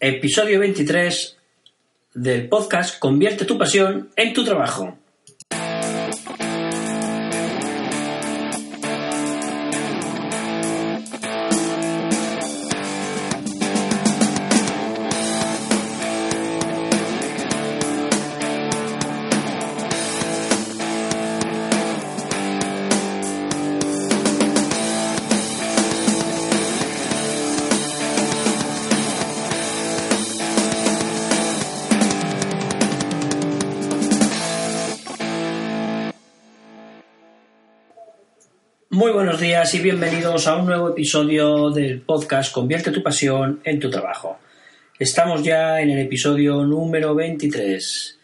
Episodio 23 del podcast Convierte tu pasión en tu trabajo. Muy buenos días y bienvenidos a un nuevo episodio del podcast Convierte tu pasión en tu trabajo. Estamos ya en el episodio número 23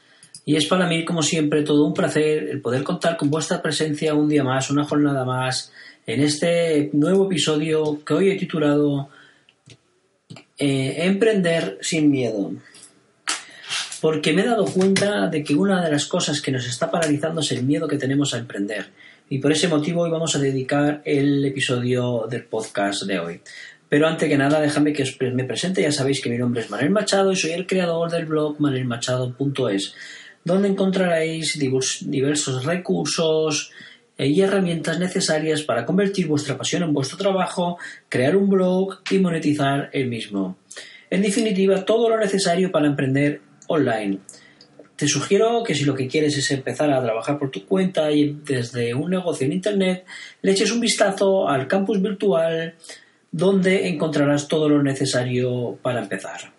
y es para mí, como siempre, todo un placer el poder contar con vuestra presencia un día más, una jornada más, en este nuevo episodio que hoy he titulado eh, Emprender sin miedo. Porque me he dado cuenta de que una de las cosas que nos está paralizando es el miedo que tenemos a emprender y por ese motivo hoy vamos a dedicar el episodio del podcast de hoy. Pero antes que nada, déjame que os me presente. Ya sabéis que mi nombre es Manuel Machado y soy el creador del blog manelmachado.es, donde encontraréis diversos recursos y herramientas necesarias para convertir vuestra pasión en vuestro trabajo, crear un blog y monetizar el mismo. En definitiva, todo lo necesario para emprender online. Te sugiero que si lo que quieres es empezar a trabajar por tu cuenta y desde un negocio en Internet, le eches un vistazo al campus virtual donde encontrarás todo lo necesario para empezar.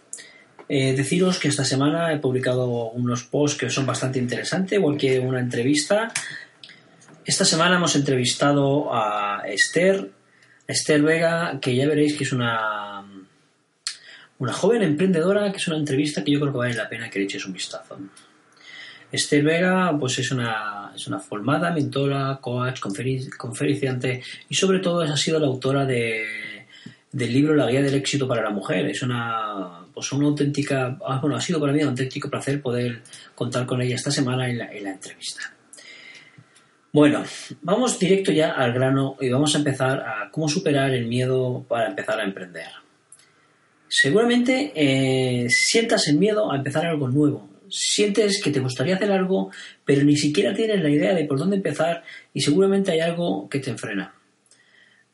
Eh, deciros que esta semana he publicado unos posts que son bastante interesantes, igual que una entrevista. Esta semana hemos entrevistado a Esther, Esther Vega, que ya veréis que es una, una joven emprendedora, que es una entrevista que yo creo que vale la pena que le eches un vistazo. Esther Vega pues es una, es una formada, mentora, coach, conferenciante y sobre todo ha sido la autora de, del libro La Guía del Éxito para la Mujer. Es una, pues una auténtica, ah, bueno, ha sido para mí un auténtico placer poder contar con ella esta semana en la, en la entrevista. Bueno, vamos directo ya al grano y vamos a empezar a cómo superar el miedo para empezar a emprender. Seguramente eh, sientas el miedo a empezar algo nuevo, sientes que te gustaría hacer algo, pero ni siquiera tienes la idea de por dónde empezar y seguramente hay algo que te frena.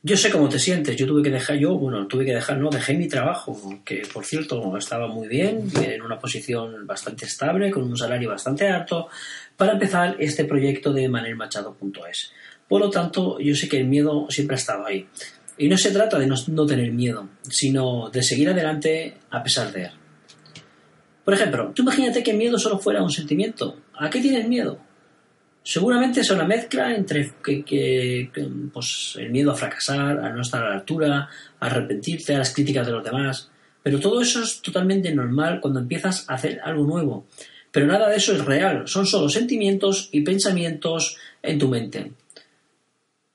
Yo sé cómo te sientes, yo tuve que dejar, yo, bueno, tuve que dejar, no, dejé mi trabajo, que por cierto estaba muy bien, en una posición bastante estable, con un salario bastante alto, para empezar este proyecto de manelmachado.es. Por lo tanto, yo sé que el miedo siempre ha estado ahí. Y no se trata de no, tener miedo, sino de seguir adelante a pesar de él. Por ejemplo, tú imagínate que miedo solo fuera un sentimiento. ¿A qué tienes miedo? Seguramente es una mezcla entre que, pues, el miedo a fracasar, a no estar a la altura, a arrepentirte, a las críticas de los demás. Pero todo eso es totalmente normal cuando empiezas a hacer algo nuevo. Pero nada de eso es real, son solo sentimientos y pensamientos en tu mente.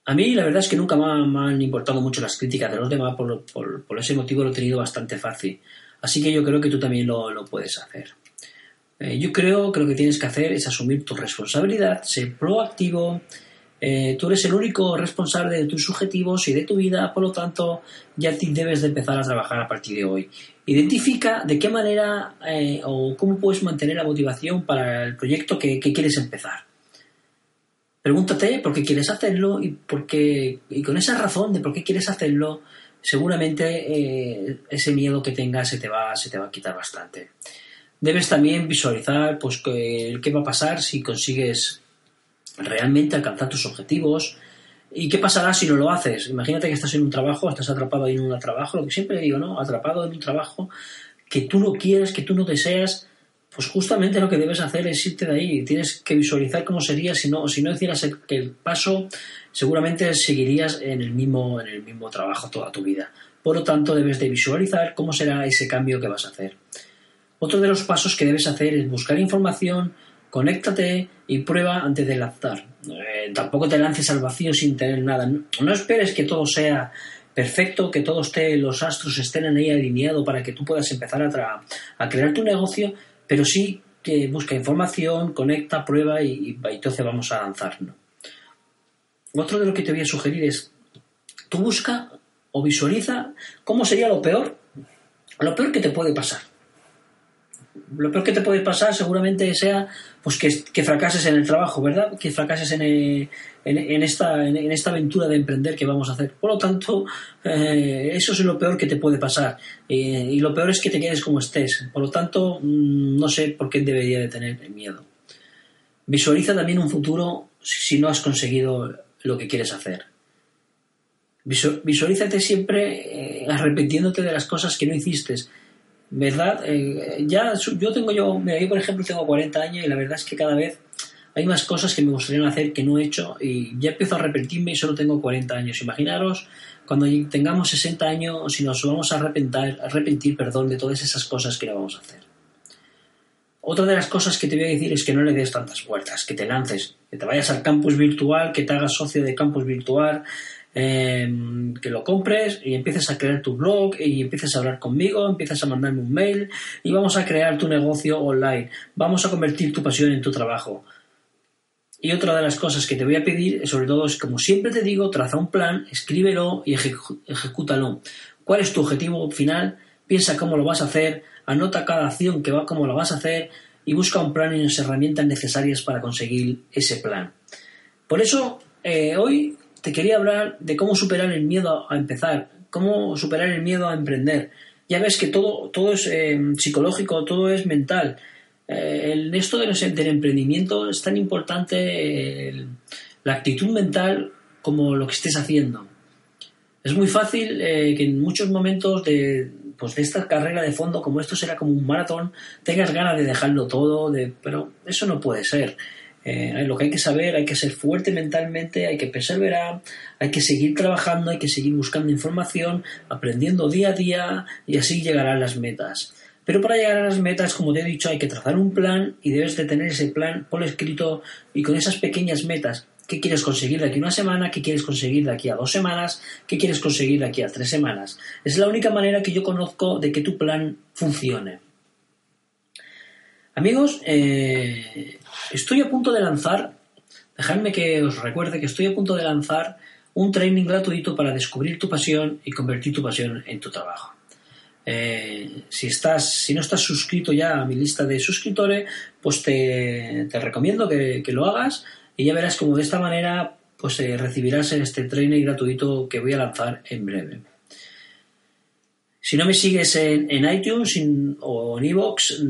A mí la verdad es que nunca me han, importado mucho las críticas de los demás, por, ese motivo lo he tenido bastante fácil. Así que yo creo que tú también lo, puedes hacer. Eh, yo creo que lo que tienes que hacer es asumir tu responsabilidad, ser proactivo. Eh, tú eres el único responsable de tus objetivos y de tu vida, por lo tanto, ya debes de empezar a trabajar a partir de hoy. Identifica de qué manera eh, o cómo puedes mantener la motivación para el proyecto que, quieres empezar. Pregúntate por qué quieres hacerlo y, por qué, y con esa razón de por qué quieres hacerlo, seguramente eh, ese miedo que tengas se te, va, se te va a quitar bastante. Debes también visualizar pues, qué, va a pasar si consigues realmente alcanzar tus objetivos y qué pasará si no lo haces. Imagínate que estás en un trabajo, estás atrapado en un trabajo, lo que siempre digo, ¿no? Atrapado en un trabajo que tú no quieres, que tú no deseas, pues justamente lo que debes hacer es irte de ahí. Tienes que visualizar cómo sería si no, si no hicieras el paso seguramente seguirías en el mismo, en el mismo trabajo toda tu vida. por lo tanto debes de visualizar cómo será ese cambio que vas a hacer. Otro de los pasos que debes hacer es buscar información, conéctate y prueba antes de lanzar. Eh, tampoco te lances al vacío sin tener nada. No, esperes que todo sea perfecto, que todos los astros estén ahí alineados para que tú puedas empezar a crear tu negocio, pero sí que busca información, conecta, prueba y, entonces vamos a lanzar. Otro de lo que te voy a sugerir es, tú busca o visualiza cómo sería lo peor, lo peor que te puede pasar lo peor que te puede pasar seguramente sea pues que, fracases en el trabajo, ¿verdad? Que fracases en, eh, esta, en, esta aventura de emprender que vamos a hacer. Por lo tanto, eh, eso es lo peor que te puede pasar. y lo peor es que te quedes como estés. Por lo tanto, mm, no sé por qué debería de tener miedo. Visualiza también un futuro si no has conseguido lo que quieres hacer. Visualízate siempre eh, arrepentiéndote de las cosas que no hiciste ¿verdad? Eh, ya yo tengo yo, mira, yo por ejemplo tengo 40 años y la verdad es que cada vez hay más cosas que me gustaría hacer que no he hecho y ya empiezo a arrepentirme y solo tengo 40 años. Imaginaros cuando tengamos 60 años si nos vamos a arrepentir, arrepentir perdón, de todas esas cosas que no vamos a hacer. Otra de las cosas que te voy a decir es que no le des tantas vueltas, que te lances, que te vayas al campus virtual, que te hagas socio de campus virtual, Em, que lo compres y empieces a crear tu blog y empieces a hablar conmigo, empieces a mandarme un mail y vamos a crear tu negocio online. Vamos a convertir tu pasión en tu trabajo. Y otra de las cosas que te voy a pedir, sobre todo, es como siempre te digo, traza un plan, escríbelo y ejecútalo. ¿Cuál es tu objetivo final? Piensa cómo lo vas a hacer, anota cada acción que va, cómo lo vas a hacer y busca un plan y las herramientas necesarias para conseguir ese plan. Por eso, eh, hoy te quería hablar de cómo superar el miedo a empezar, cómo superar el miedo a emprender. Ya ves que todo, todo es eh, psicológico, todo es mental. Eh, en esto del, emprendimiento es tan importante la actitud mental como lo que estés haciendo. Es muy fácil eh, que en muchos momentos de, pues de esta carrera de fondo, como esto será como un maratón, tengas ganas de dejarlo todo, de, pero eso no puede ser. Eh, lo que hay que saber, hay que ser fuerte mentalmente, hay que perseverar, hay que seguir trabajando, hay que seguir buscando información, aprendiendo día a día y así llegarán las metas. Pero para llegar a las metas, como te he dicho, hay que trazar un plan y debes de tener ese plan por escrito y con esas pequeñas metas. ¿Qué quieres conseguir de aquí a una semana? ¿Qué quieres conseguir de aquí a dos semanas? ¿Qué quieres conseguir de aquí a tres semanas? Es la única manera que yo conozco de que tu plan funcione. Amigos, eh, estoy a punto de lanzar, dejadme que os recuerde que estoy a punto de lanzar un training gratuito para descubrir tu pasión y convertir tu pasión en tu trabajo. Eh, si, estás, si no estás suscrito ya a mi lista de suscriptores, pues te, recomiendo que, lo hagas y ya verás como de esta manera pues eh, recibirás este training gratuito que voy a lanzar en breve. Si no me sigues en, iTunes o en iVoox,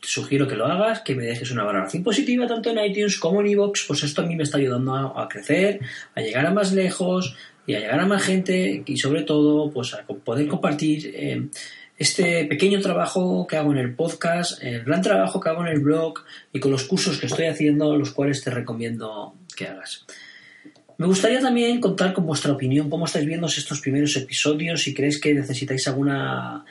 te sugiero que lo hagas, que me dejes una valoración positiva tanto en iTunes como en iVoox, pues esto a mí me está ayudando a, crecer, a llegar a más lejos y a llegar a más gente y sobre todo pues a poder compartir eh, este pequeño trabajo que hago en el podcast, el gran trabajo que hago en el blog y con los cursos que estoy haciendo, los cuales te recomiendo que hagas. Me gustaría también contar con vuestra opinión, cómo estáis viendo estos primeros episodios, si creéis que necesitáis alguna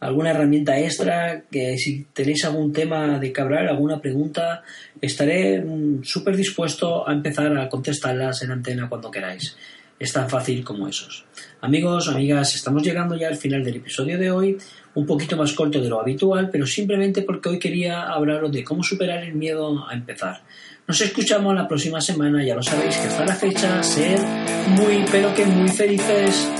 alguna herramienta extra, que si tenéis algún tema de cabral, alguna pregunta, estaré mm, súper dispuesto a empezar a contestarlas en antena cuando queráis. Es tan fácil como esos. Amigos, amigas, estamos llegando ya al final del episodio de hoy, un poquito más corto de lo habitual, pero simplemente porque hoy quería hablaros de cómo superar el miedo a empezar. Nos escuchamos la próxima semana, ya lo sabéis que hasta la fecha, ser muy, pero que muy felices.